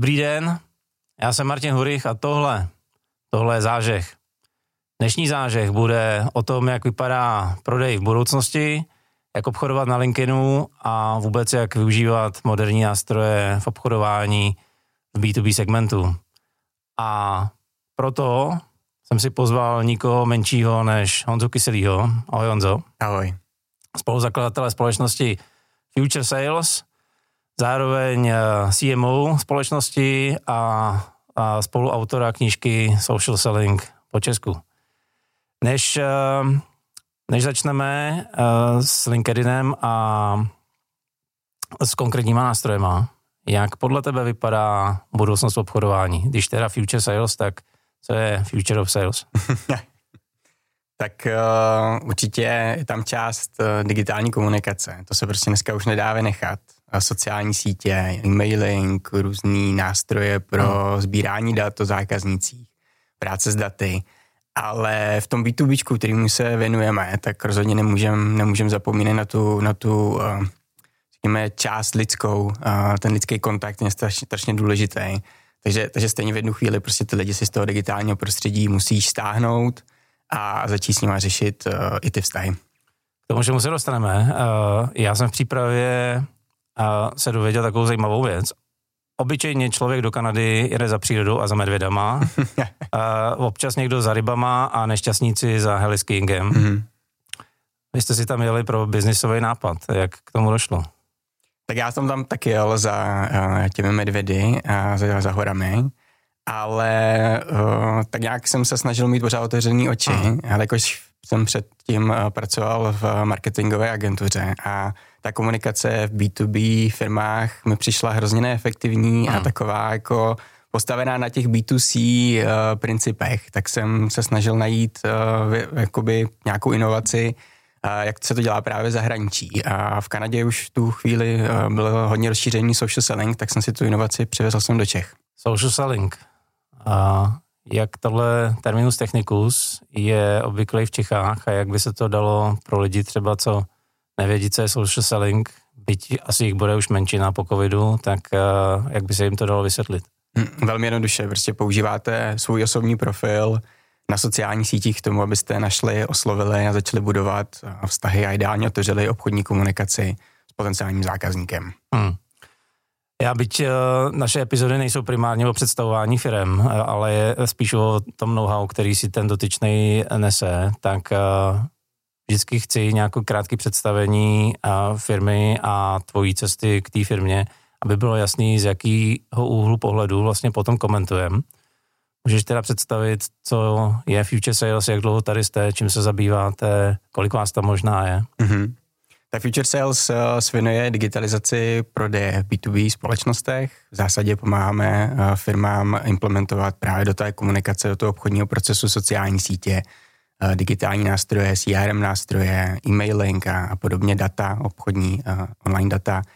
Dobrý den, já jsem Martin Hurich a tohle, tohle je zážeh. Dnešní zážeh bude o tom, jak vypadá prodej v budoucnosti, jak obchodovat na LinkedInu a vůbec jak využívat moderní nástroje v obchodování v B2B segmentu. A proto jsem si pozval nikoho menšího než Honzu Kyselýho. Ahoj Honzo. Ahoj. Spoluzakladatele společnosti Future Sales, zároveň eh, CMO společnosti a, a spoluautora knížky Social Selling po Česku. Než, eh, než začneme eh, s LinkedInem a s konkrétníma nástrojema, jak podle tebe vypadá budoucnost obchodování? Když teda Future Sales, tak co je Future of Sales? tak uh, určitě je tam část uh, digitální komunikace. To se prostě dneska už nedá vynechat. Sociální sítě, e-mailing, různý nástroje pro hmm. sbírání dat o zákaznících, práce s daty. Ale v tom B2B, kterým se věnujeme, tak rozhodně nemůžeme nemůžem zapomínat na tu, na tu uh, řekněme, část lidskou. Uh, ten lidský kontakt je strašně, strašně důležitý. Takže, takže stejně v jednu chvíli prostě ty lidi si z toho digitálního prostředí musíš stáhnout a začít s nimi řešit uh, i ty vztahy. K tomu, čemu se dostaneme, já jsem v přípravě uh, se dověděl takovou zajímavou věc. Obyčejně člověk do Kanady jede za přírodou a za medvědama, uh, občas někdo za rybama a nešťastníci za heliskiingem. Mm-hmm. Vy jste si tam jeli pro biznisový nápad. Jak k tomu došlo? Tak já jsem tam taky jel za uh, těmi medvědy a za, za horami, ale uh, tak nějak jsem se snažil mít pořád otevřený oči, ale jakož jsem předtím uh, pracoval v marketingové agentuře a ta komunikace v B2B firmách mi přišla hrozně neefektivní Aha. a taková jako postavená na těch B2C uh, principech, tak jsem se snažil najít uh, jakoby nějakou inovaci, jak se to dělá právě zahraničí. A v Kanadě už v tu chvíli eh, bylo hodně rozšíření social selling, tak jsem si tu inovaci přivezl jsem do Čech. Social selling. A jak tohle terminus technicus je obvyklý v Čechách a jak by se to dalo pro lidi třeba, co nevědí, co je social selling, byť asi jich bude už menšina po covidu, tak eh, jak by se jim to dalo vysvětlit? Hm, velmi jednoduše, prostě používáte svůj osobní profil, na sociálních sítích k tomu, abyste našli, oslovili a začali budovat eh, vztahy a ideálně otevřeli obchodní komunikaci s potenciálním zákazníkem. Hmm. Já byť uh, naše epizody nejsou primárně o představování firm, ale je spíš o tom know-how, který si ten dotyčný nese, tak vždycky chci nějakou krátké představení uh, firmy a tvojí cesty k té firmě, aby bylo jasný, z jakého úhlu pohledu vlastně potom komentujeme. Můžeš teda představit, co je Future Sales, jak dlouho tady jste, čím se zabýváte, kolik vás tam možná je? Mm-hmm. Tak Future Sales uh, svinuje digitalizaci prodeje v B2B společnostech. V zásadě pomáháme uh, firmám implementovat právě do té komunikace, do toho obchodního procesu sociální sítě, digitální nástroje, CRM nástroje, e-mailing a, a podobně data, obchodní online data –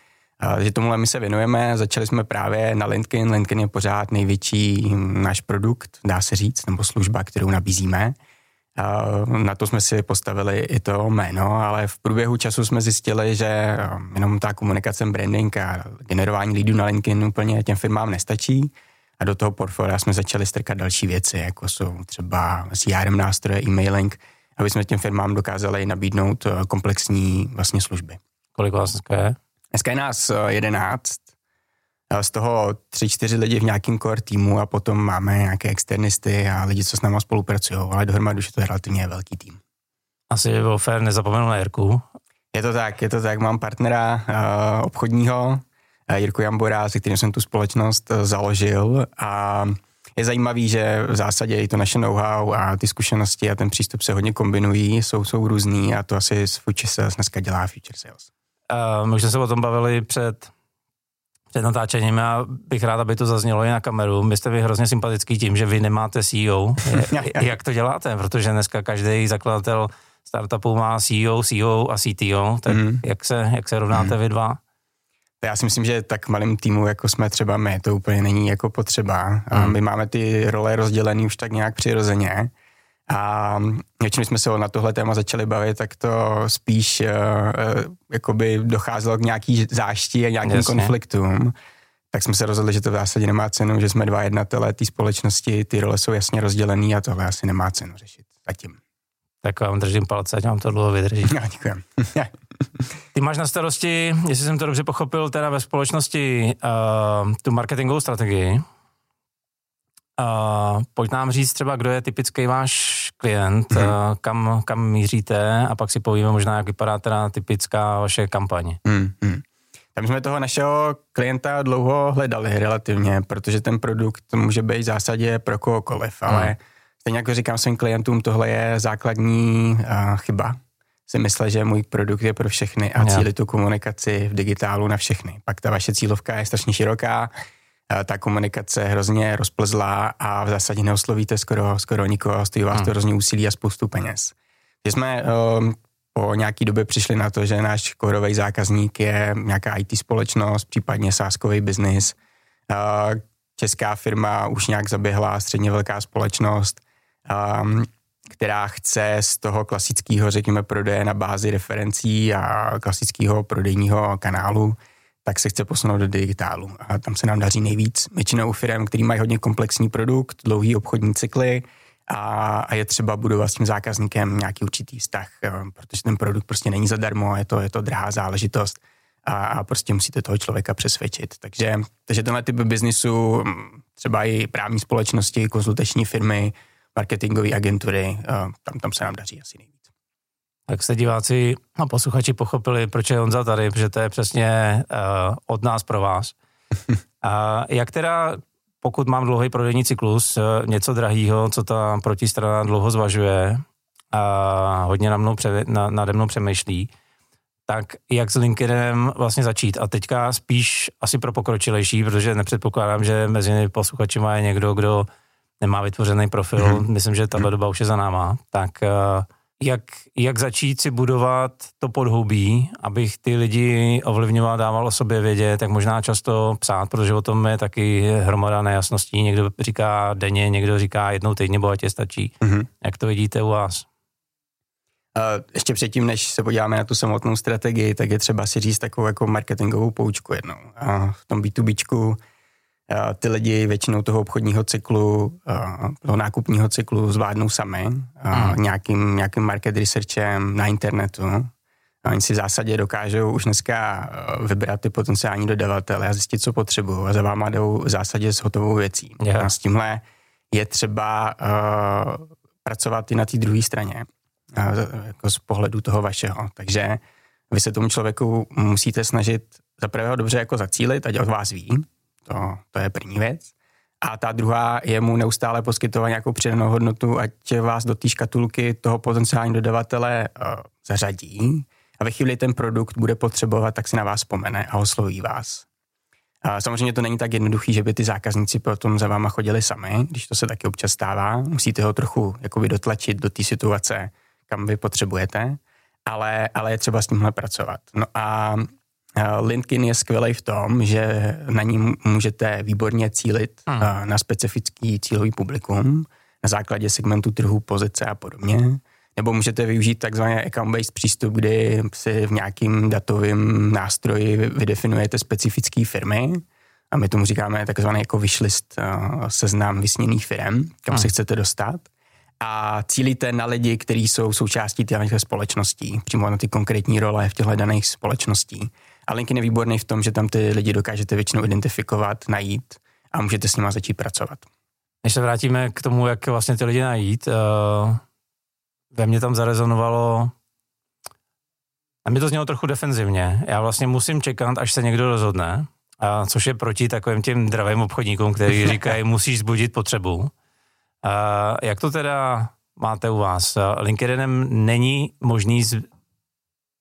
že tomuhle my se věnujeme, začali jsme právě na LinkedIn. LinkedIn je pořád největší náš produkt, dá se říct, nebo služba, kterou nabízíme. Na to jsme si postavili i to jméno, ale v průběhu času jsme zjistili, že jenom ta komunikace, branding a generování lidů na LinkedIn úplně těm firmám nestačí. A do toho portfolia jsme začali strkat další věci, jako jsou třeba CRM nástroje, e-mailing, aby jsme těm firmám dokázali nabídnout komplexní vlastně služby. Kolik vás dneska je? Dneska je nás eh, jedenáct, z toho tři, čtyři lidi v nějakém core týmu a potom máme nějaké externisty a lidi, co s náma spolupracují, ale dohromady už je to relativně velký tým. Asi je bylo fér nezapomenout na Jirku. Je to tak, je to tak. Mám partnera uh, obchodního, Jirku Jambora, se kterým jsem tu společnost uh, založil a je zajímavý, že v zásadě i to naše know-how a ty zkušenosti a ten přístup se hodně kombinují, jsou, jsou různý a to asi s Future Sales dneska dělá Future Sales. Uh, my už jsme se o tom bavili před, před natáčením a bych rád, aby to zaznělo i na kameru. Vy jste vy hrozně sympatický tím, že vy nemáte CEO. Jak to děláte? Protože dneska každý zakladatel startupu má CEO, CEO a CTO. Tak mm. jak, se, jak se rovnáte mm. vy dva? Já si myslím, že tak malým týmu, jako jsme třeba my, to úplně není jako potřeba. Mm. My máme ty role rozdělené už tak nějak přirozeně. A když jsme se na tohle téma začali bavit, tak to spíš uh, uh, jakoby docházelo k nějaký zášti a nějakým Jasně. konfliktům. tak jsme se rozhodli, že to v zásadě nemá cenu, že jsme dva jednatelé té společnosti, ty role jsou jasně rozdělený a tohle asi nemá cenu řešit zatím. Tak vám držím palce, ať vám to dlouho vydrží. No, děkujem. Ty máš na starosti, jestli jsem to dobře pochopil, teda ve společnosti uh, tu marketingovou strategii. Uh, pojď nám říct třeba, kdo je typický váš klient, hmm. uh, kam, kam míříte a pak si povíme možná, jak vypadá teda typická vaše kampaň. Hmm. Hmm. Tam jsme toho našeho klienta dlouho hledali relativně, protože ten produkt může být v zásadě pro kohokoliv, ale hmm. stejně jako říkám svým klientům, tohle je základní uh, chyba. Si myslel, že můj produkt je pro všechny a cíli tu komunikaci v digitálu na všechny. Pak ta vaše cílovka je strašně široká, ta komunikace je hrozně rozplzlá a v zásadě neoslovíte skoro, skoro nikoho, stojí vás hmm. to hrozně úsilí a spoustu peněz. Že jsme um, po nějaký době přišli na to, že náš korový zákazník je nějaká IT společnost, případně sáskový biznis. Uh, česká firma už nějak zaběhla, středně velká společnost, um, která chce z toho klasického, řekněme, prodeje na bázi referencí a klasického prodejního kanálu tak se chce posunout do digitálu. A tam se nám daří nejvíc. Většinou firm, který mají hodně komplexní produkt, dlouhý obchodní cykly a, a je třeba budovat s tím zákazníkem nějaký určitý vztah, protože ten produkt prostě není zadarmo, je to, je to drahá záležitost a, a prostě musíte toho člověka přesvědčit. Takže, takže tenhle typ biznisu, třeba i právní společnosti, konzultační firmy, marketingové agentury, tam, tam se nám daří asi nejvíc tak se diváci a posluchači pochopili, proč je Honza tady, protože to je přesně uh, od nás pro vás. A jak teda, pokud mám dlouhý prodejní cyklus, uh, něco drahýho, co ta protistrana dlouho zvažuje a hodně na mnou pře, na, nade mnou přemýšlí, tak jak s LinkedInem vlastně začít? A teďka spíš asi pro pokročilejší, protože nepředpokládám, že mezi posluchači má někdo, kdo nemá vytvořený profil. Mm-hmm. Myslím, že tato doba už je za náma. Tak uh, jak, jak začít si budovat to podhoubí, abych ty lidi ovlivňoval, dával o sobě vědět, tak možná často psát, protože o tom je taky hromada nejasností. Někdo říká denně, někdo říká jednou týdně, bo tě stačí. Mm-hmm. Jak to vidíte u vás? Uh, ještě předtím, než se podíváme na tu samotnou strategii, tak je třeba si říct takovou jako marketingovou poučku jednou. Uh, v tom B2Bčku ty lidi většinou toho obchodního cyklu, toho nákupního cyklu zvládnou sami hmm. nějakým, nějakým market researchem na internetu. A oni si v zásadě dokážou už dneska vybrat ty potenciální dodavatele a zjistit, co potřebují a za váma jdou v zásadě s hotovou věcí. Yeah. A s tímhle je třeba uh, pracovat i na té druhé straně, uh, jako z pohledu toho vašeho. Takže vy se tomu člověku musíte snažit za prvého dobře jako zacílit, ať od vás ví, to, to je první věc. A ta druhá je mu neustále poskytovat nějakou přidanou hodnotu, ať vás do té škatulky toho potenciální dodavatele uh, zařadí a ve chvíli ten produkt bude potřebovat, tak si na vás vzpomene a osloví vás. A samozřejmě to není tak jednoduchý, že by ty zákazníci potom za váma chodili sami, když to se taky občas stává. Musíte ho trochu jakoby dotlačit do té situace, kam vy potřebujete, ale, ale je třeba s tímhle pracovat. No a LinkedIn je skvělý v tom, že na ní můžete výborně cílit hmm. Eh, na specifický cílový publikum na základě segmentu trhu, pozice a podobně. Nebo můžete využít takzvaný account-based přístup, kdy si v nějakým datovém nástroji vydefinujete specifické firmy a my tomu říkáme takzvaný jako wishlist eh, seznam vysněných firm, kam hmm. se chcete dostat a cílíte na lidi, kteří jsou součástí těch společností, přímo na ty konkrétní role v těchto daných společností. A LinkedIn je výborný v tom, že tam ty lidi dokážete většinou identifikovat, najít a můžete s nimi začít pracovat. Než se vrátíme k tomu, jak vlastně ty lidi najít, uh, ve mně tam zarezonovalo, a mi to znělo trochu defenzivně. Já vlastně musím čekat, až se někdo rozhodne, a což je proti takovým těm dravým obchodníkům, kteří říkají, musíš zbudit potřebu. Uh, jak to teda máte u vás? LinkedInem není možný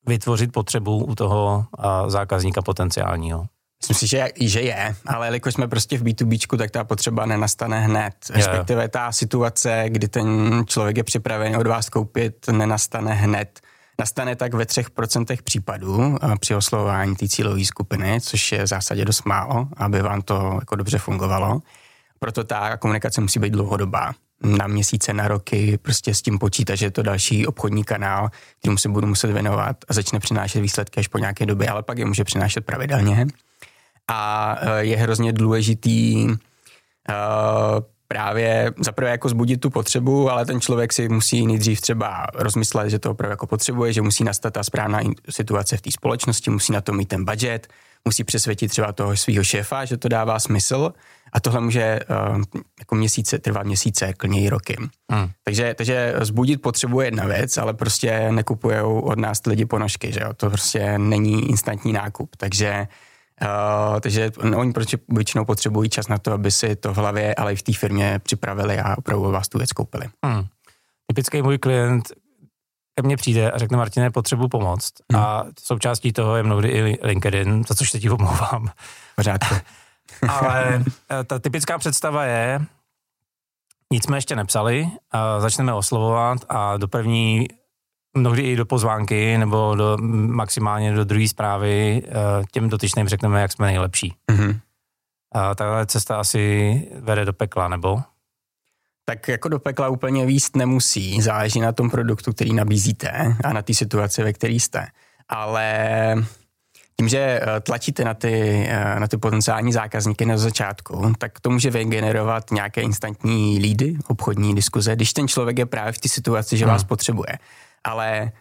vytvořit potřebu u toho zákazníka potenciálního. Myslím si, že, že je, ale jelikož jsme prostě v B2B, tak ta potřeba nenastane hned. Respektive ta situace, kdy ten člověk je připraven od vás koupit, nenastane hned. Nastane tak ve třech procentech případů při oslovování té cílové skupiny, což je v zásadě dost málo, aby vám to jako dobře fungovalo. Proto ta komunikace musí být dlouhodobá na měsíce, na roky, prostě s tím počítat, že je to další obchodní kanál, kterým se budu muset věnovat a začne přinášet výsledky až po nějaké době, ale pak je může přinášet pravidelně. a je hrozně důležitý právě zaprvé jako zbudit tu potřebu, ale ten člověk si musí nejdřív třeba rozmyslet, že to opravdu jako potřebuje, že musí nastat ta správná situace v té společnosti, musí na to mít ten budget, musí přesvědčit třeba toho svého šéfa, že to dává smysl a tohle může uh, jako měsíce, trvat měsíce, klidně i roky. Hmm. Takže, takže zbudit potřebuje jedna věc, ale prostě nekupují od nás lidi ponožky, že jo? to prostě není instantní nákup, takže Uh, takže oni prostě většinou potřebují čas na to, aby si to v hlavě, ale i v té firmě připravili a opravdu vás tu věc koupili. Hmm. Typický můj klient ke mně přijde a řekne Martine, potřebuji pomoct. Hmm. A součástí toho je mnohdy i LinkedIn, za což se ti omlouvám. Pořádku. ale eh, ta typická představa je, nic jsme ještě nepsali, a začneme oslovovat a do první mnohdy i do pozvánky nebo do, maximálně do druhé zprávy eh, těm dotyčným řekneme, jak jsme nejlepší. Mm-hmm. A tahle cesta asi vede do pekla, nebo? Tak jako do pekla úplně výst nemusí, záleží na tom produktu, který nabízíte a na té situaci, ve které jste. Ale tím, že eh, tlačíte na ty, eh, na ty potenciální zákazníky na začátku, tak to může vygenerovat nějaké instantní lídy, obchodní diskuze, když ten člověk je právě v té situaci, že hmm. vás potřebuje ale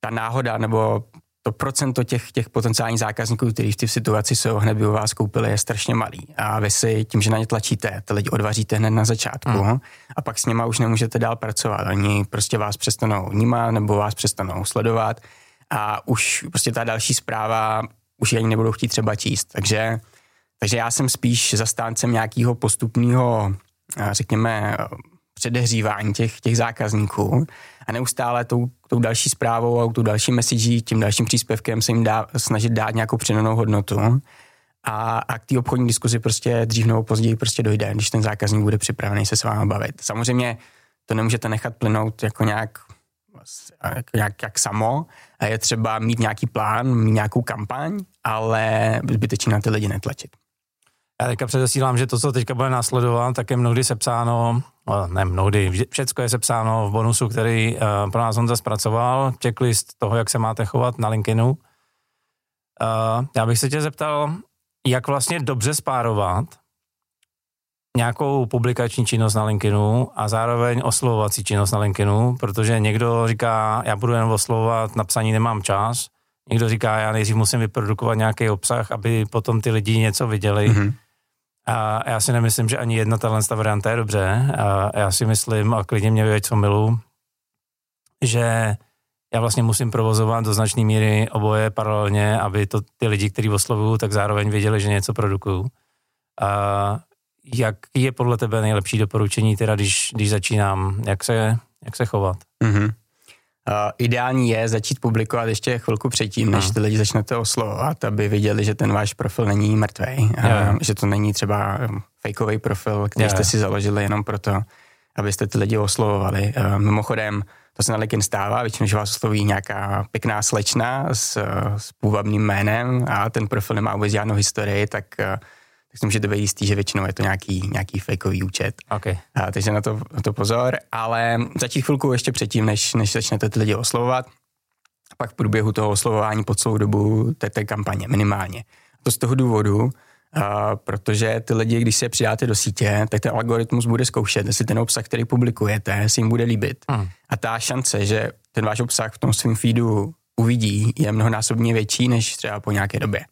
ta náhoda nebo to procento těch, těch potenciálních zákazníků, kteří v té situaci jsou, hned by u vás koupili, je strašně malý. A vy si tím, že na ně tlačíte, ty lidi odvaříte hned na začátku mm. a pak s nima už nemůžete dál pracovat. Oni prostě vás přestanou vnímat nebo vás přestanou sledovat a už prostě ta další zpráva už ani nebudou chtít třeba číst. Takže, takže já jsem spíš zastáncem nějakého postupného, řekněme, předehřívání těch, těch zákazníků a neustále tou, tou další zprávou a tou další message, tím dalším příspěvkem se jim dá, snažit dát nějakou přidanou hodnotu a, a k té obchodní diskuzi prostě dřív nebo později prostě dojde, když ten zákazník bude připravený se s vámi bavit. Samozřejmě to nemůžete nechat plynout jako nějak, jak, jak samo a je třeba mít nějaký plán, mít nějakou kampaň, ale zbytečně na ty lidi netlačit. Já teďka předesílám, že to, co teďka bude následovat, tak je mnohdy sepsáno, no, ne mnohdy, všecko je sepsáno v bonusu, který uh, pro nás Honza zpracoval, checklist toho, jak se máte chovat na LinkedInu. Uh, já bych se tě zeptal, jak vlastně dobře spárovat nějakou publikační činnost na LinkedInu a zároveň oslovovací činnost na LinkedInu, protože někdo říká, já budu jen oslovovat, na psaní nemám čas, někdo říká, já nejdřív musím vyprodukovat nějaký obsah, aby potom ty lidi něco viděli. Mm-hmm. A já si nemyslím, že ani jedna tahle varianta je dobře. A já si myslím, a klidně mě věď, co milu, že já vlastně musím provozovat do značné míry oboje paralelně, aby to ty lidi, kteří oslovují, tak zároveň věděli, že něco produkují. A jak je podle tebe nejlepší doporučení, teda když, když začínám, jak se, jak se chovat? Mm-hmm. Uh, ideální je začít publikovat ještě chvilku předtím, než ty lidi začnete oslovovat, aby viděli, že ten váš profil není mrtvý, uh, že to není třeba fakeový profil, který jste si založili jenom proto, abyste ty lidi oslovovali. Uh, mimochodem, to se na LinkedIn stává, většinou, že vás osloví nějaká pěkná slečna s, s půvabným jménem a ten profil nemá vůbec žádnou historii, tak tak si můžete být jistý, že většinou je to nějaký, nějaký fakeový účet. Okay. A, takže na to, na to pozor, ale začít chvilku ještě předtím, než, než začnete ty lidi oslovovat, a pak v průběhu toho oslovování po celou dobu té, té kampaně minimálně. To z toho důvodu, uh, protože ty lidi, když se přidáte do sítě, tak ten algoritmus bude zkoušet, jestli ten obsah, který publikujete, si jim bude líbit. Hmm. A ta šance, že ten váš obsah v tom svém feedu uvidí, je mnohonásobně větší než třeba po nějaké době.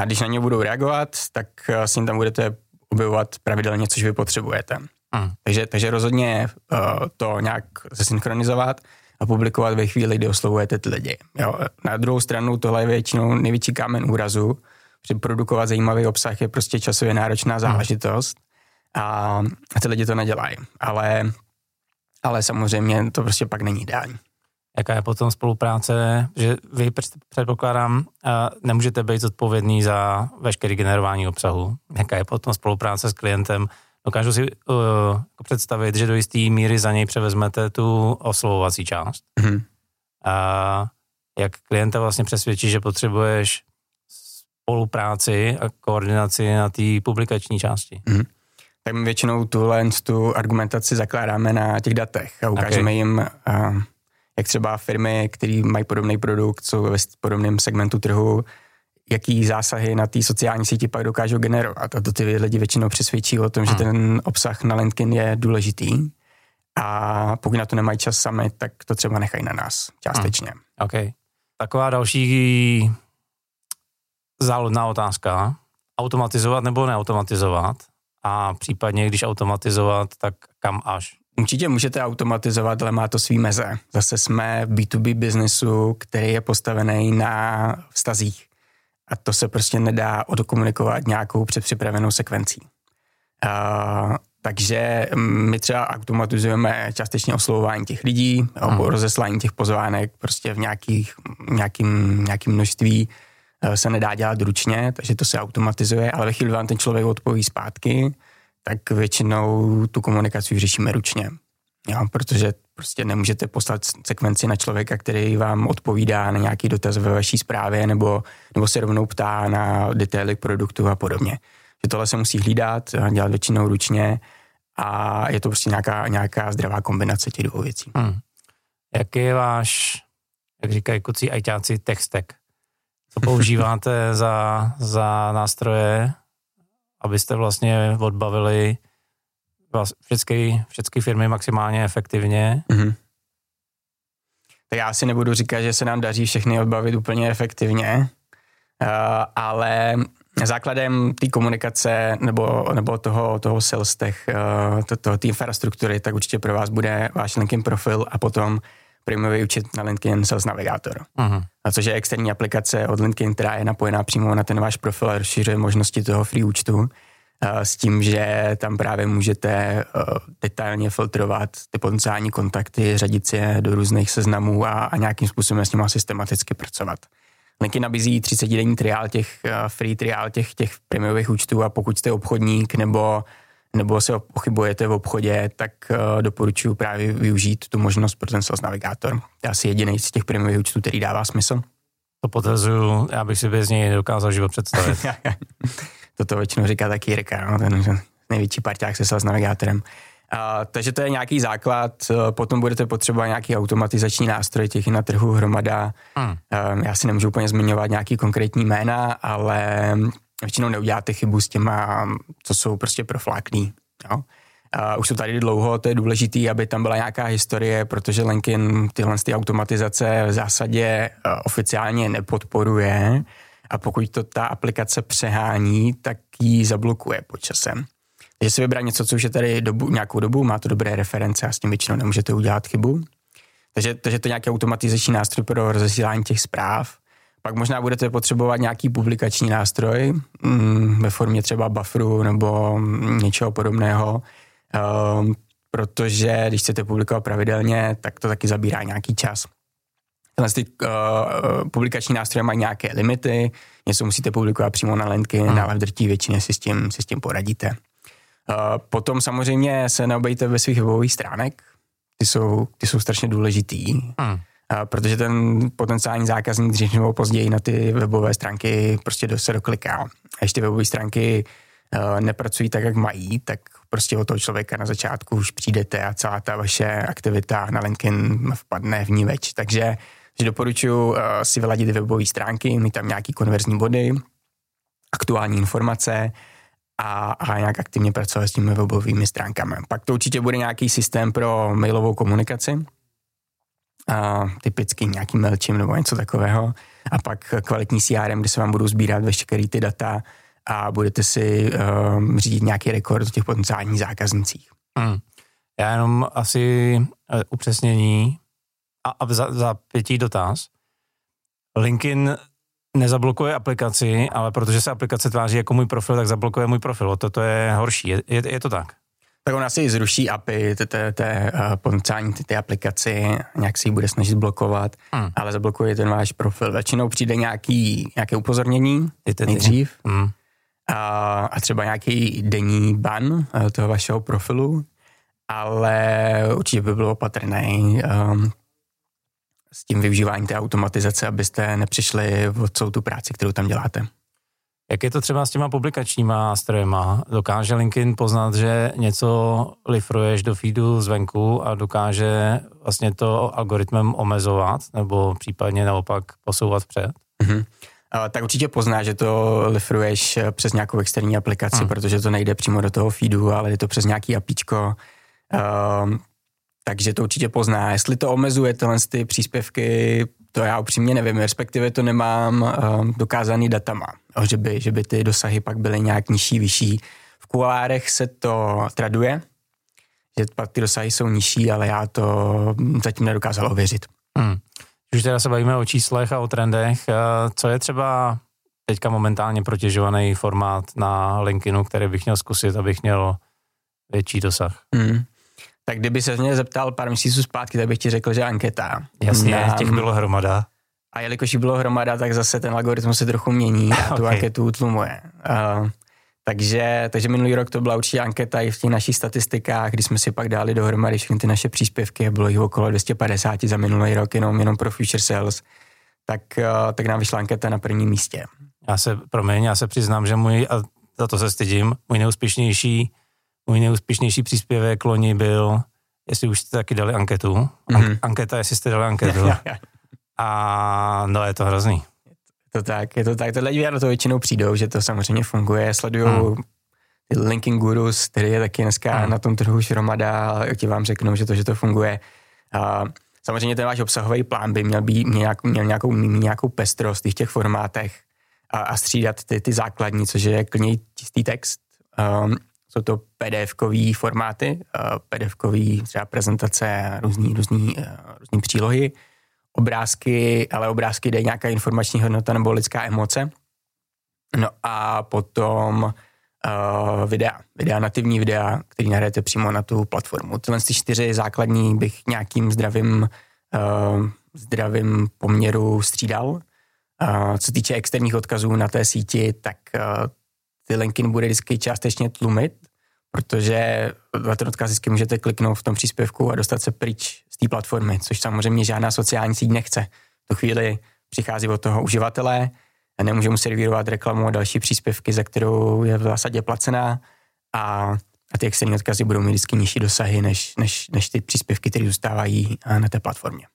A když na ně budou reagovat, tak eh, s ním tam budete objevovat pravidelně, což vy potřebujete. Mm. Takže, takže rozhodně uh, to nějak zesynchronizovat a publikovat ve chvíli, kdy oslovujete ty lidi. Jo. Na druhou stranu tohle je většinou největší kámen úrazu, že produkovat zajímavý obsah je prostě časově náročná hmm. záležitost a, a ty lidi to nedělají. Ale, ale samozřejmě to prostě pak není ideální jaká je potom spolupráce, že vy předpokládám, nemůžete být zodpovědný za veškerý generování obsahu. Jaká je potom spolupráce s klientem? Dokážu si uh, představit, že do jisté míry za něj převezmete tu oslovovací část. Mm-hmm. A jak klienta vlastně přesvědčí, že potřebuješ spolupráci a koordinaci na té publikační části. Mm-hmm. Tak my většinou tuhle tu argumentaci zakládáme na těch datech a ukážeme okay. jim uh, jak třeba firmy, které mají podobný produkt, jsou ve podobném segmentu trhu, jaký zásahy na té sociální síti pak dokážou generovat. A to ty lidi většinou přesvědčí o tom, že hmm. ten obsah na LinkedIn je důležitý. A pokud na to nemají čas sami, tak to třeba nechají na nás částečně. Hmm. OK. Taková další záludná otázka. Automatizovat nebo neautomatizovat? A případně, když automatizovat, tak kam až? Určitě můžete automatizovat, ale má to svý meze. Zase jsme v B2B biznesu, který je postavený na vztazích. A to se prostě nedá odokomunikovat nějakou předpřipravenou sekvencí. Uh, takže my třeba automatizujeme částečně oslovování těch lidí, hmm. rozeslání těch pozvánek prostě v nějakých, nějakým, nějakým množství uh, se nedá dělat ručně, takže to se automatizuje, ale ve chvíli vám ten člověk odpoví zpátky, tak většinou tu komunikaci řešíme ručně. Jo, protože prostě nemůžete poslat sekvenci na člověka, který vám odpovídá na nějaký dotaz ve vaší zprávě nebo, nebo se rovnou ptá na detaily produktu a podobně. Že tohle se musí hlídat, dělat většinou ručně a je to prostě nějaká, nějaká zdravá kombinace těch dvou věcí. Hmm. Jaký je váš, jak říkají kucí ajťáci, textek? Co používáte za, za nástroje, abyste vlastně odbavili všechny, všechny firmy maximálně efektivně. Mm-hmm. Tak já si nebudu říkat, že se nám daří všechny odbavit úplně efektivně, uh, ale základem té komunikace nebo, nebo toho, toho sales tech, uh, to, to, té infrastruktury, tak určitě pro vás bude váš LinkedIn profil a potom prémiový účet na LinkedIn Sales Navigator. Uh-huh. A což je externí aplikace od LinkedIn, která je napojená přímo na ten váš profil a rozšiřuje možnosti toho free účtu s tím, že tam právě můžete e, detailně filtrovat ty potenciální kontakty, řadit si je do různých seznamů a, a nějakým způsobem s nimi systematicky pracovat. Linky nabízí 30-denní triál těch, e, free triál těch, těch prémiových účtů a pokud jste obchodník nebo nebo se pochybujete v obchodě, tak uh, doporučuji právě využít tu možnost pro ten sales navigátor. To je asi jediný z těch prémiových účtů, který dává smysl. To potvrzuju, já bych si bez něj dokázal život představit. Toto většinou říká taky Jirka, no, ten největší parťák se s navigátorem. Uh, takže to je nějaký základ, uh, potom budete potřebovat nějaký automatizační nástroj, těch na trhu hromada. Hmm. Uh, já si nemůžu úplně zmiňovat nějaký konkrétní jména, ale většinou neuděláte chybu s těma, co jsou prostě profláklí. Jo? Uh, už jsou tady dlouho, to je důležité, aby tam byla nějaká historie, protože LinkedIn tyhle ty automatizace v zásadě uh, oficiálně nepodporuje a pokud to ta aplikace přehání, tak ji zablokuje po časem. Takže si vybrat něco, co už je tady dobu, nějakou dobu, má to dobré reference a s tím většinou nemůžete udělat chybu. Takže, takže to je nějaký automatizační nástroj pro rozesílání těch zpráv. Pak možná budete potřebovat nějaký publikační nástroj mm, ve formě třeba bufferu nebo něčeho podobného, um, protože když chcete publikovat pravidelně, tak to taky zabírá nějaký čas. Tyhle ty uh, publikační nástroje mají nějaké limity, něco musíte publikovat přímo na LinkedIn, hmm. ale v drtí většině si s tím, si s tím poradíte. Uh, potom samozřejmě se neobejte ve svých webových stránek, ty jsou, ty jsou strašně důležitý, hmm. Protože ten potenciální zákazník dřív nebo později na ty webové stránky prostě se dokliká. A ještě webové stránky uh, nepracují tak, jak mají, tak prostě o toho člověka na začátku už přijdete a celá ta vaše aktivita na LinkedIn vpadne v ní več. Takže že doporučuji uh, si vyladit webové stránky, mít tam nějaký konverzní body, aktuální informace a, a nějak aktivně pracovat s těmi webovými stránkami. Pak to určitě bude nějaký systém pro mailovou komunikaci, uh, typicky nějaký MailChimp nebo něco takového a pak kvalitní CRM, kde se vám budou sbírat veškeré ty data a budete si uh, řídit nějaký rekord o těch potenciálních zákaznicích. Hmm. Já jenom asi uh, upřesnění, a, a za, za pětí dotaz. LinkedIn nezablokuje aplikaci, ale protože se aplikace tváří jako můj profil, tak zablokuje můj profil. Toto je horší. Je, je, je to tak? Tak on asi zruší API, té uh, potenciální ty aplikaci, nějak si ji bude snažit blokovat, hmm. ale zablokuje ten váš profil. Většinou přijde nějaký, nějaké upozornění nejdřív hmm. a, a třeba nějaký denní ban uh, toho vašeho profilu, ale určitě by bylo opatrný. Um, s tím využíváním té automatizace, abyste nepřišli o celou tu práci, kterou tam děláte. Jak je to třeba s těma publikačníma nástrojema? Dokáže LinkedIn poznat, že něco lifruješ do feedu zvenku a dokáže vlastně to algoritmem omezovat nebo případně naopak posouvat před? Mm-hmm. tak určitě pozná, že to lifruješ přes nějakou externí aplikaci, hmm. protože to nejde přímo do toho feedu, ale je to přes nějaký apíčko. Um, takže to určitě pozná. Jestli to omezuje tyhle ty příspěvky, to já upřímně nevím, respektive to nemám um, dokázaný datama, že, by, že by ty dosahy pak byly nějak nižší, vyšší. V kulárech se to traduje, že pak ty dosahy jsou nižší, ale já to zatím nedokázal ověřit. Hmm. Když teda se bavíme o číslech a o trendech, eh, co je třeba teďka momentálně protěžovaný formát na LinkedInu, který bych měl zkusit, abych měl větší dosah? Hmm. Tak kdyby se mě zeptal pár měsíců zpátky, tak bych ti řekl, že anketa. Jasně, nám, těch bylo hromada. A jelikož jí bylo hromada, tak zase ten algoritmus se trochu mění a tu okay. anketu utlumuje. Uh, takže, takže minulý rok to byla určitě anketa i v těch našich statistikách, kdy jsme si pak dali dohromady všechny ty naše příspěvky, bylo jich okolo 250 za minulý rok jenom, jenom pro future sales, tak, uh, tak nám vyšla anketa na prvním místě. Já se, promiň, já se přiznám, že můj, a za to se stydím, můj neúspěšnější můj neúspěšnější příspěvek loni byl, jestli už jste taky dali anketu. Mm-hmm. Anketa, jestli jste dali anketu. A no, je to hrozný. Je to tak, je to tak. Tohle lidi na to většinou přijdou, že to samozřejmě funguje. Sledují mm. ty linking gurus, který je taky dneska mm. na tom trhu už hromada, ti vám řeknou, že to, že to funguje. A samozřejmě ten váš obsahový plán by měl, být, měl, měl nějakou, nějakou pestrost v těch formátech a, a střídat ty, ty základní, což je klidně čistý text. Um, jsou to PDF-kový formáty, eh, PDF-kový třeba prezentace, různý, různý, eh, různý přílohy, obrázky, ale obrázky jde nějaká informační hodnota nebo lidská emoce. No a potom uh, videa, videa, nativní videa, který nahrajete přímo na tu platformu. Tyhle ty čtyři základní bych nějakým zdravým, uh, zdravým poměru střídal. Uh, co týče externích odkazů na té síti, tak uh, ty LinkedIn bude vždycky částečně tlumit, protože odkaz vždycky můžete kliknout v tom příspěvku a dostat se pryč z té platformy, což samozřejmě žádná sociální síť nechce. V tu chvíli přichází od toho uživatele, nemůže mu servírovat reklamu a další příspěvky, za kterou je v zásadě placená a, a ty externí odkazy budou mít vždycky nižší dosahy než, než, než ty příspěvky, které zůstávají na té platformě.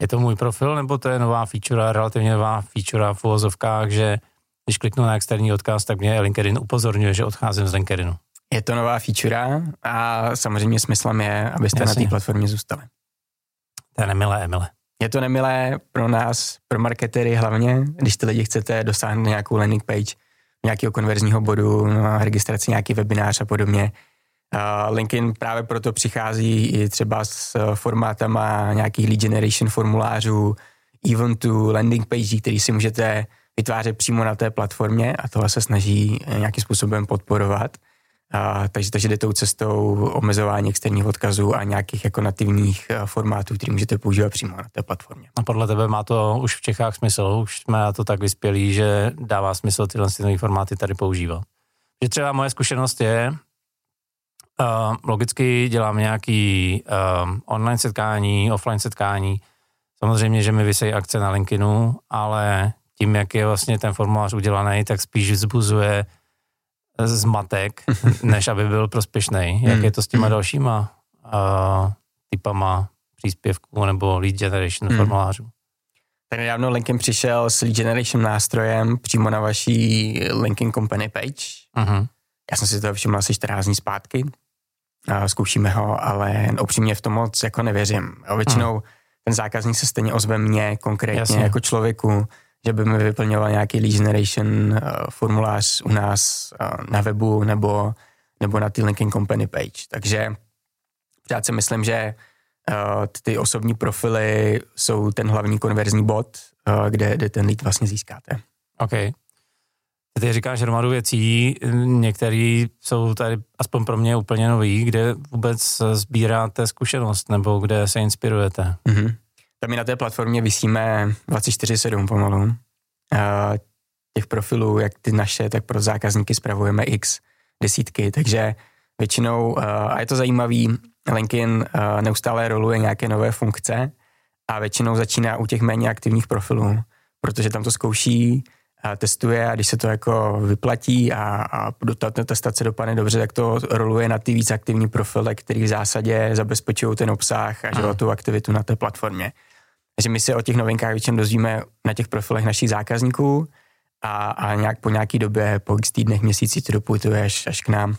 Je to můj profil, nebo to je nová feature, relativně nová feature v uvozovkách, že když kliknu na externí odkaz, tak mě LinkedIn upozorňuje, že odcházím z LinkedInu. Je to nová feature a samozřejmě smyslem je, abyste Jasně. na té platformě zůstali. To je nemilé, Emile. Je to nemilé pro nás, pro marketery hlavně, když ty lidi chcete dosáhnout nějakou landing page, nějakého konverzního bodu, no, registraci nějaký webinář a podobně. Uh, LinkedIn právě proto přichází i třeba s formátama nějakých lead generation formulářů, eventů, landing page, který si můžete vytvářet přímo na té platformě a tohle se snaží nějakým způsobem podporovat. A, takže, takže jde tou cestou omezování externích odkazů a nějakých jako nativních eh, formátů, které můžete používat přímo na té platformě. A podle tebe má to už v Čechách smysl? Už jsme na to tak vyspělí, že dává smysl tyhle nové formáty tady používat? Že třeba moje zkušenost je, uh, logicky dělám nějaký uh, online setkání, offline setkání, samozřejmě, že mi vysejí akce na LinkedInu, ale tím, jak je vlastně ten formulář udělaný, tak spíš vzbuzuje zmatek, než aby byl prospěšný. Jak hmm. je to s těma hmm. dalšíma uh, typama příspěvků nebo lead generation hmm. formulářů? Tak nedávno LinkedIn přišel s lead generation nástrojem přímo na vaší LinkedIn company page. Uh-huh. Já jsem si to všiml asi 14 dní zpátky. A zkoušíme ho, ale upřímně v tom moc jako nevěřím. Většinou uh-huh. ten zákazník se stejně ozve mně konkrétně Jasně. jako člověku, že by mi vyplňoval nějaký lead generation uh, formulář u nás uh, na webu nebo, nebo na ty LinkedIn Company page. Takže já si myslím, že uh, ty osobní profily jsou ten hlavní konverzní bod, uh, kde, kde ten lead vlastně získáte. OK. Ty říkáš hromadu věcí, některé jsou tady aspoň pro mě úplně nový, kde vůbec sbíráte zkušenost nebo kde se inspirujete. Mm-hmm. Tam my na té platformě vysíme 24-7 pomalu. těch profilů, jak ty naše, tak pro zákazníky spravujeme x desítky, takže většinou, a je to zajímavý, LinkedIn neustále roluje nějaké nové funkce a většinou začíná u těch méně aktivních profilů, protože tam to zkouší, a testuje a když se to jako vyplatí a, a ta testace dopadne dobře, tak to roluje na ty víc aktivní profily, který v zásadě zabezpečují ten obsah a že tu aktivitu na té platformě. Takže my se o těch novinkách většinou dozvíme na těch profilech našich zákazníků a, a nějak po nějaký době, po x týdnech, měsících to doputuje až, k nám.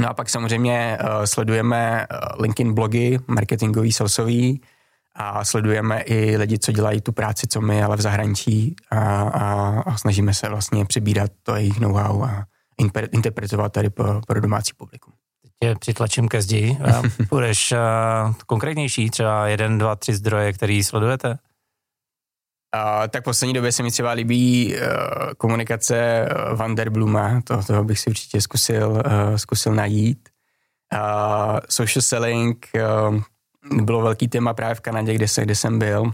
No a pak samozřejmě uh, sledujeme uh, LinkedIn blogy, marketingový, salesový a sledujeme i lidi, co dělají tu práci, co my, ale v zahraničí a, a, a snažíme se vlastně přebírat to jejich know-how a interpretovat tady pro, pro domácí publikum. Tě přitlačím ke zdi. Budeš uh, konkrétnější, třeba jeden, dva, tři zdroje, který sledujete? Uh, tak v poslední době se mi třeba líbí uh, komunikace uh, Vanderbluma, to, toho bych si určitě zkusil, uh, zkusil najít. Uh, social selling uh, bylo velký téma právě v Kanadě, kde, se, kde jsem byl.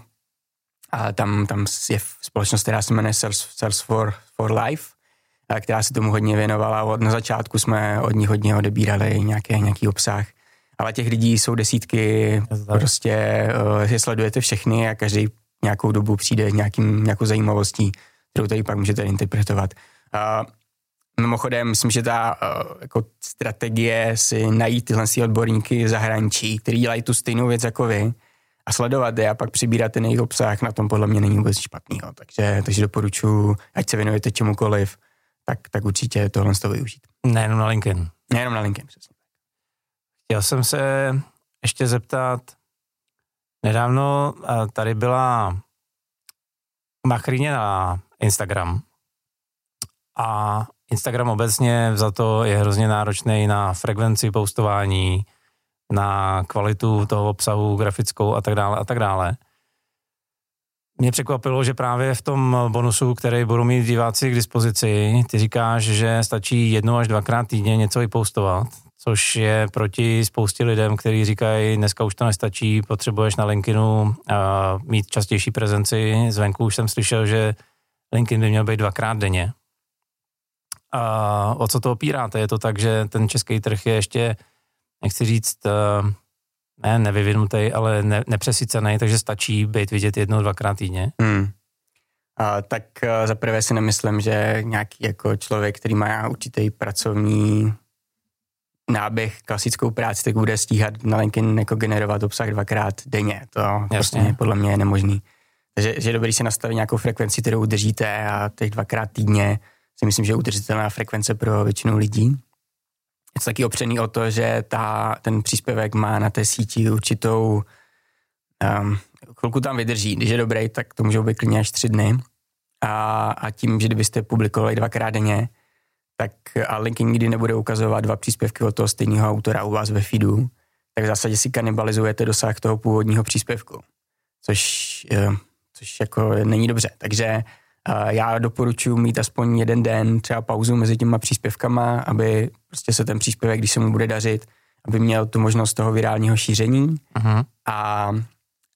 A tam, tam je společnost, která se jmenuje Sales, Sales for, for Life, a která se tomu hodně věnovala. Od, na začátku jsme od ní hodně odebírali nějaké, nějaký obsah. Ale těch lidí jsou desítky, prostě uh, je sledujete všechny a každý nějakou dobu přijde nějakým, nějakou zajímavostí, kterou tady pak můžete interpretovat. Uh, mimochodem, myslím, že ta uh, jako strategie si najít tyhle odborníky v zahraničí, kteří dělají tu stejnou věc jako vy, a sledovat je a pak přibírat ten jejich obsah, na tom podle mě není vůbec špatný. Takže, takže doporučuji, ať se věnujete čemukoliv, tak, tak určitě tohle z toho využít. Nejenom na LinkedIn. Nejenom na LinkedIn, přesně. Chtěl jsem se ještě zeptat, Nedávno eh, tady byla machrině na Instagram a Instagram obecně za to je hrozně náročný na frekvenci postování, na kvalitu toho obsahu grafickou a tak dále a tak dále. Mě překvapilo, že právě v tom bonusu, který budou mít diváci k dispozici, ty říkáš, že stačí jednou až dvakrát týdně něco vypostovat, což je proti spoustě lidem, kteří říkají, dneska už to nestačí, potřebuješ na LinkedInu uh, mít častější prezenci. Zvenku už jsem slyšel, že LinkedIn by měl být dvakrát denně. A o co to opíráte? Je to tak, že ten český trh je ještě, nechci říct, uh, ne nevyvinutý, ale ne, nepřesycený, takže stačí být vidět jednou, dvakrát týdně? Hmm. A, tak uh, zaprvé si nemyslím, že nějaký jako člověk, který má určitý pracovní náběh, klasickou práci, tak bude stíhat na LinkedIn jako generovat obsah dvakrát denně. To Jasně. prostě podle mě je nemožný. Takže že je dobrý si nastavit nějakou frekvenci, kterou udržíte a těch dvakrát týdně si myslím, že je udržitelná frekvence pro většinu lidí. Je to taky opřený o to, že ta, ten příspěvek má na té síti určitou um, chvilku tam vydrží. Když je dobrý, tak to můžou být klidně až tři dny. A, a tím, že kdybyste publikovali dvakrát denně, tak a LinkedIn nikdy nebude ukazovat dva příspěvky od toho stejného autora u vás ve feedu, tak v zásadě si kanibalizujete dosah toho původního příspěvku, což, eh, což jako není dobře. Takže já doporučuji mít aspoň jeden den třeba pauzu mezi těma příspěvkama, aby prostě se ten příspěvek, když se mu bude dařit, aby měl tu možnost toho virálního šíření uh-huh. a,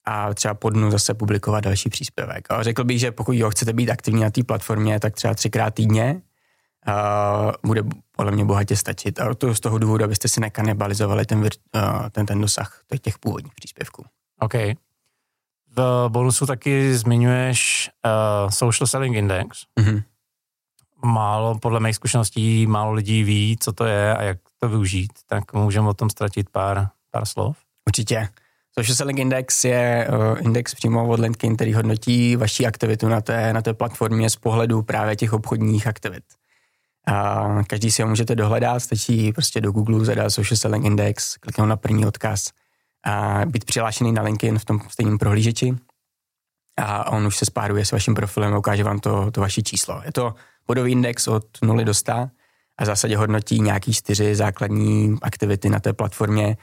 a třeba po dnu zase publikovat další příspěvek. A řekl bych, že pokud jo, chcete být aktivní na té platformě, tak třeba třikrát týdně, uh, bude podle mě bohatě stačit. A to z toho důvodu, abyste si nekanibalizovali ten, uh, ten, ten dosah těch původních příspěvků. OK. V bonusu taky zmiňuješ uh, Social Selling Index. Mm-hmm. Málo, podle mých zkušeností, málo lidí ví, co to je a jak to využít, tak můžeme o tom ztratit pár, pár slov. Určitě. Social Selling Index je uh, index přímo od LinkedIn, který hodnotí vaši aktivitu na té, na té platformě z pohledu právě těch obchodních aktivit. A každý si ho můžete dohledat, stačí prostě do Google zadat Social Selling Index, kliknout na první odkaz a být přihlášený na LinkedIn v tom stejném prohlížeči a on už se spáruje s vaším profilem a ukáže vám to, to vaše číslo. Je to bodový index od 0 do 100 a v zásadě hodnotí nějaký čtyři základní aktivity na té platformě.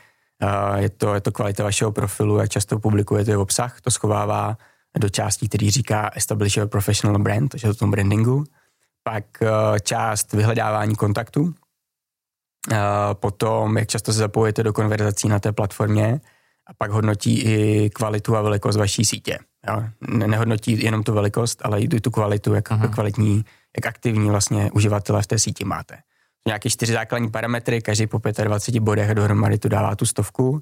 Je to, je to kvalita vašeho profilu, jak často publikujete obsah, to schovává do částí, který říká Establish your professional brand, takže to tom brandingu pak eh, část vyhledávání kontaktů, potom jak často se zapojujete do konverzací na té platformě a pak hodnotí i kvalitu a velikost vaší sítě. Jo? Nehodnotí jenom tu velikost, ale i tu kvalitu, jak uh-huh. kvalitní, jak aktivní vlastně uživatelé v té síti máte. Nějaké čtyři základní parametry, každý po 25 bodech dohromady to dává tu stovku.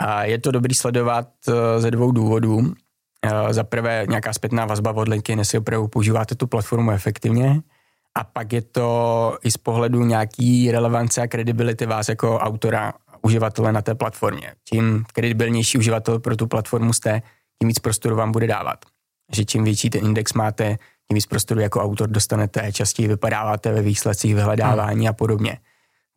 A je to dobrý sledovat eh, ze dvou důvodů. Za prvé nějaká zpětná vazba od LinkedIn, jestli opravdu používáte tu platformu efektivně a pak je to i z pohledu nějaký relevance a kredibility vás jako autora, uživatele na té platformě. Čím kredibilnější uživatel pro tu platformu jste, tím víc prostoru vám bude dávat. Že čím větší ten index máte, tím víc prostoru jako autor dostanete, častěji vypadáváte ve výsledcích vyhledávání a podobně.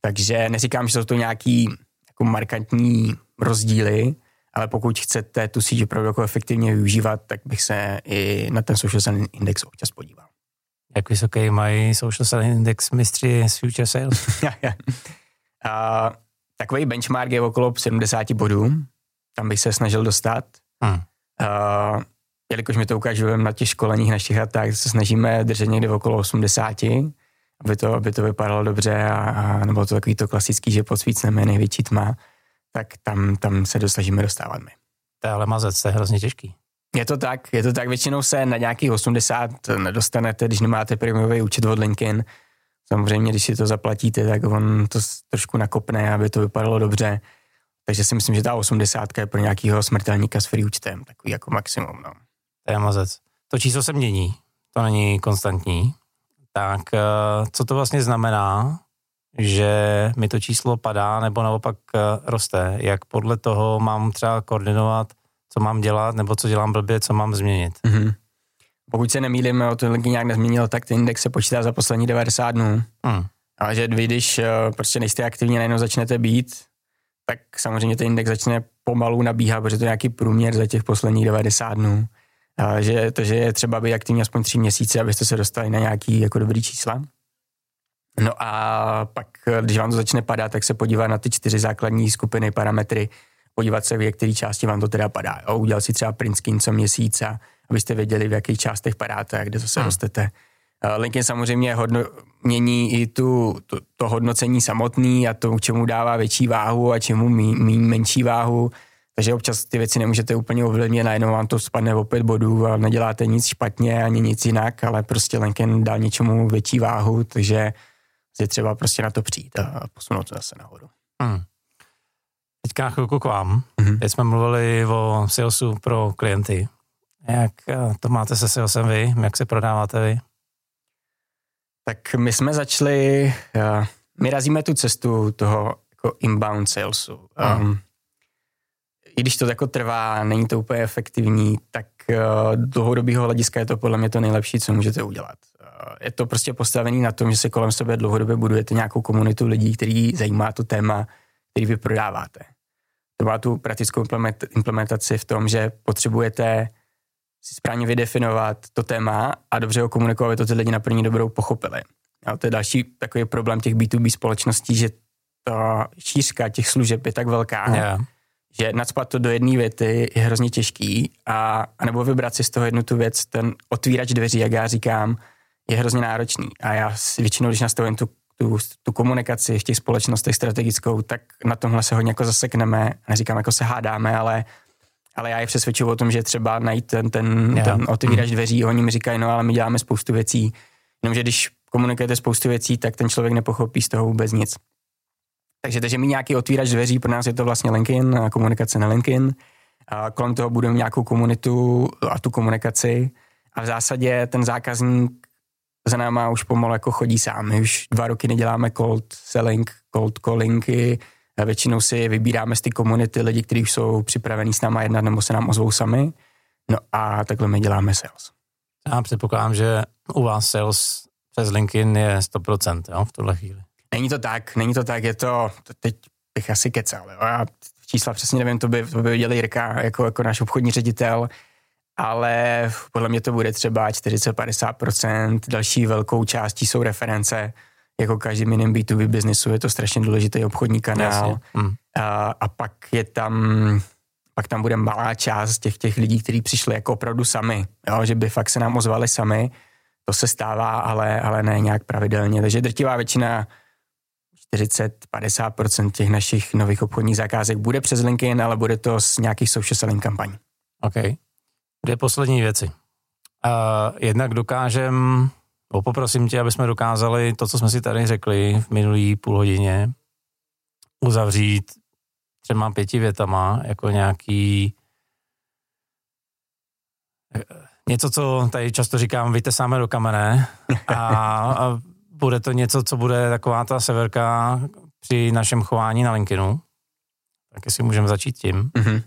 Takže neříkám, že jsou to nějaký jako markantní rozdíly, ale pokud chcete tu síť opravdu jako efektivně využívat, tak bych se i na ten social index občas podíval. Jak vysoký mají social selling index mistři z Future Sales? a, takový benchmark je okolo 70 bodů, tam bych se snažil dostat. Hmm. A, jelikož mi to ukazujeme na těch školeních našich a tak, se snažíme držet někde okolo 80, aby to, aby to vypadalo dobře a, a nebo to takový to klasický, že pod svícnem je největší tma, tak tam, tam se dosažíme dostávat my. To je ale mazec, to je hrozně těžký. Je to tak, je to tak, většinou se na nějakých 80 nedostanete, když nemáte prémiový účet od LinkedIn. Samozřejmě, když si to zaplatíte, tak on to trošku nakopne, aby to vypadalo dobře. Takže si myslím, že ta 80 je pro nějakého smrtelníka s free účtem, takový jako maximum. No. To je mazec. To číslo se mění, to není konstantní. Tak eh, co to vlastně znamená, že mi to číslo padá nebo naopak eh, roste? Jak podle toho mám třeba koordinovat co mám dělat, nebo co dělám blbě, co mám změnit. Mm-hmm. Pokud se nemýlím, o to nějak nezměnil, tak ten index se počítá za poslední 90 dnů. Mm. Ale že vy, když uh, prostě nejste aktivní, najednou začnete být, tak samozřejmě ten index začne pomalu nabíhat, protože to je nějaký průměr za těch posledních 90 dnů. A že, to, že je třeba být aktivní aspoň tři měsíce, abyste se dostali na nějaký jako dobrý čísla. No a pak, když vám to začne padat, tak se podívat na ty čtyři základní skupiny parametry, podívat se, v jaké části vám to teda padá. Jo? Udělat si třeba print screen co měsíc, abyste věděli, v jakých částech padáte a kde zase hmm. rostete. LinkedIn samozřejmě hodno, mění i tu, to, to hodnocení samotný a to, čemu dává větší váhu a čemu mí, mí menší váhu. Takže občas ty věci nemůžete úplně ovlivnit, najednou vám to spadne o pět bodů a neděláte nic špatně ani nic jinak, ale prostě LinkedIn dal něčemu větší váhu, takže je třeba prostě na to přijít a posunout to zase nahoru. Hmm. Teďka chvilku k vám. Mm-hmm. Teď jsme mluvili o salesu pro klienty. Jak eh, to máte se salesem vy? Jak se prodáváte vy? Tak my jsme začali, uh, my razíme tu cestu toho jako inbound salesu. Um, I když to jako trvá, není to úplně efektivní, tak uh, dlouhodobého hlediska je to podle mě to nejlepší, co můžete udělat. Uh, je to prostě postavený na tom, že se kolem sebe dlouhodobě budujete nějakou komunitu lidí, který zajímá to téma, který vy prodáváte. To má tu praktickou implementaci v tom, že potřebujete si správně vydefinovat to téma a dobře ho komunikovat, aby to ty lidi na první dobrou pochopili. A to je další takový problém těch B2B společností, že ta šířka těch služeb je tak velká, yeah. že nadspat to do jedné věty je hrozně těžký a, a nebo vybrat si z toho jednu tu věc, ten otvírač dveří, jak já říkám, je hrozně náročný. A já většinou, když nastavím tu tu, tu komunikaci v těch společnostech strategickou, tak na tomhle se hodně jako zasekneme. Neříkám, jako se hádáme, ale, ale já je přesvědčuju o tom, že třeba najít ten, ten, yeah. ten otevírač mm. dveří, oni mi říkají, no ale my děláme spoustu věcí, jenomže když komunikujete spoustu věcí, tak ten člověk nepochopí z toho vůbec nic. Takže, takže mi nějaký otvírač dveří, pro nás je to vlastně LinkedIn, komunikace na LinkedIn. A kolem toho budeme nějakou komunitu a tu komunikaci. A v zásadě ten zákazník za náma už pomalu jako chodí sám. My už dva roky neděláme cold selling, cold callingy, a většinou si vybíráme z ty komunity lidi, kteří už jsou připravení s náma jednat nebo se nám ozvou sami. No a takhle my děláme sales. Já předpokládám, že u vás sales přes LinkedIn je 100% jo, v tuhle chvíli. Není to tak, není to tak, je to, to teď bych asi kecal. Jo. Já čísla přesně nevím, to by, to by viděl Jirka jako, jako náš obchodní ředitel, ale podle mě to bude třeba 40-50%. Další velkou částí jsou reference. Jako každý jiným B2B biznisu je to strašně důležitý obchodní kanál. Mm. A, a pak je tam pak tam bude malá část těch, těch lidí, kteří přišli jako opravdu sami, jo, že by fakt se nám ozvali sami. To se stává, ale, ale ne nějak pravidelně. Takže drtivá většina 40-50% těch našich nových obchodních zakázek bude přes LinkedIn, ale bude to z nějakých social selling kampaní. Okay. Dvě poslední věci. Uh, jednak dokážem, no poprosím tě, aby jsme dokázali to, co jsme si tady řekli v minulý půl hodině, uzavřít třema pěti větama, jako nějaký něco, co tady často říkám, vytesáme do kamene a, a bude to něco, co bude taková ta severka při našem chování na LinkedInu. Tak jestli můžeme začít tím. Mm-hmm.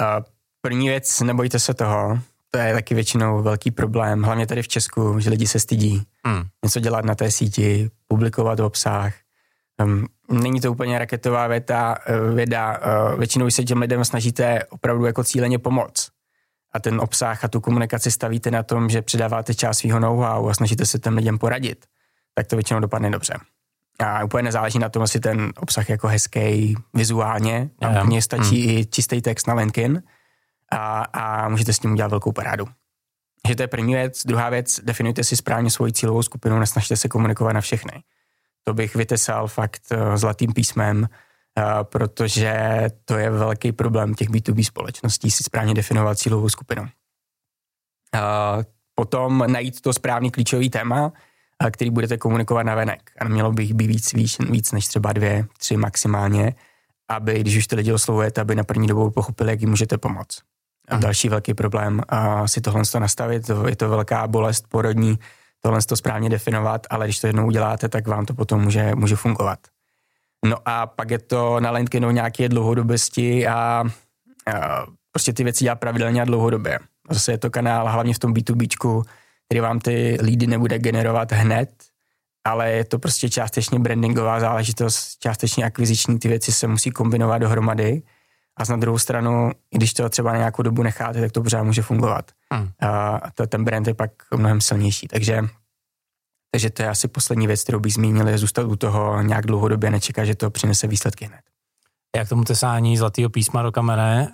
Uh, První věc, nebojte se toho, to je taky většinou velký problém, hlavně tady v Česku, že lidi se stydí hmm. něco dělat na té síti, publikovat obsah. Um, není to úplně raketová věta, uh, věda, uh, většinou se těm lidem snažíte opravdu jako cíleně pomoct. A ten obsah a tu komunikaci stavíte na tom, že předáváte část svého know-how a snažíte se těm lidem poradit, tak to většinou dopadne dobře. A úplně nezáleží na tom, jestli ten obsah jako hezký vizuálně, a mně stačí hmm. i čistý text na LinkedIn a, a můžete s tím udělat velkou parádu. Že to je první věc. Druhá věc, definujte si správně svoji cílovou skupinu, nesnažte se komunikovat na všechny. To bych vytesal fakt uh, zlatým písmem, uh, protože to je velký problém těch B2B společností, si správně definovat cílovou skupinu. Uh, potom najít to správný klíčový téma, který budete komunikovat na venek. A mělo by jich být víc, víc, víc než třeba dvě, tři maximálně, aby, když už ty lidi oslovujete, aby na první dobu pochopili, jak jim můžete pomoct. A další velký problém a si tohle to nastavit, je to velká bolest porodní, tohle to správně definovat, ale když to jednou uděláte, tak vám to potom může, může fungovat. No a pak je to na LinkedInu nějaké dlouhodobosti a, a prostě ty věci dělat pravidelně a dlouhodobě. Zase je to kanál hlavně v tom B2Bčku, který vám ty lídy nebude generovat hned, ale je to prostě částečně brandingová záležitost, částečně akviziční, ty věci se musí kombinovat dohromady a na druhou stranu, i když to třeba na nějakou dobu necháte, tak to pořád může fungovat. Hmm. A to, ten brand je pak mnohem silnější, takže takže to je asi poslední věc, kterou bych zmínil, je zůstat u toho nějak dlouhodobě, nečekat, že to přinese výsledky hned. Jak tomu tesání zlatého písma do kamene,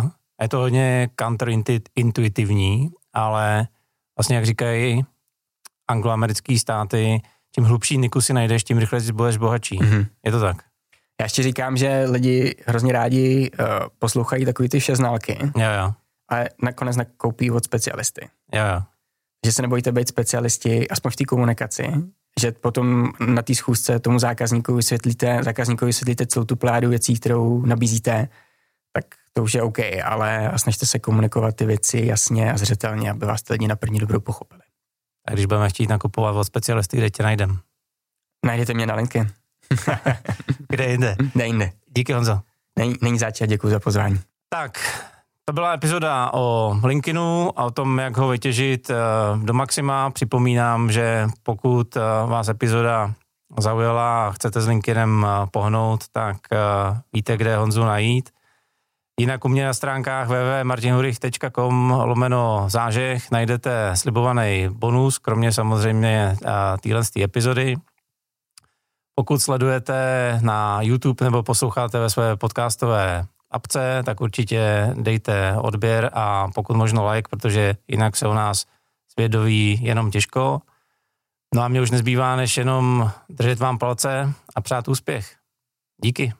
uh, je to hodně counterintuitivní, ale vlastně jak říkají angloamerické státy, čím hlubší niku si najdeš, tím rychleji budeš bohatší. Mm-hmm. Je to tak? Já ještě říkám, že lidi hrozně rádi uh, poslouchají takový ty šeználky. Jo, jo. A nakonec nakoupí od specialisty. Jo, jo. Že se nebojte být specialisti, aspoň v té komunikaci, že potom na té schůzce tomu zákazníkovi vysvětlíte, zákazníkovi vysvětlíte celou tu pládu věcí, kterou nabízíte, tak to už je OK, ale snažte se komunikovat ty věci jasně a zřetelně, aby vás ty lidi na první dobrou pochopili. A když budeme chtít nakupovat od specialisty, kde tě najdem? Najdete mě na LinkedIn. kde jinde? Kde jinde. Díky Honzo. Není, není záč děkuji za pozvání. Tak, to byla epizoda o LinkedInu a o tom, jak ho vytěžit eh, do maxima. Připomínám, že pokud eh, vás epizoda zaujala a chcete s LinkedInem eh, pohnout, tak víte, kde Honzu najít. Jinak u mě na stránkách www.martinhurich.com lomeno zážeh najdete slibovaný bonus, kromě samozřejmě téhle epizody. Pokud sledujete na YouTube nebo posloucháte ve své podcastové apce, tak určitě dejte odběr a pokud možno like, protože jinak se u nás svědoví jenom těžko. No a mě už nezbývá, než jenom držet vám palce a přát úspěch. Díky.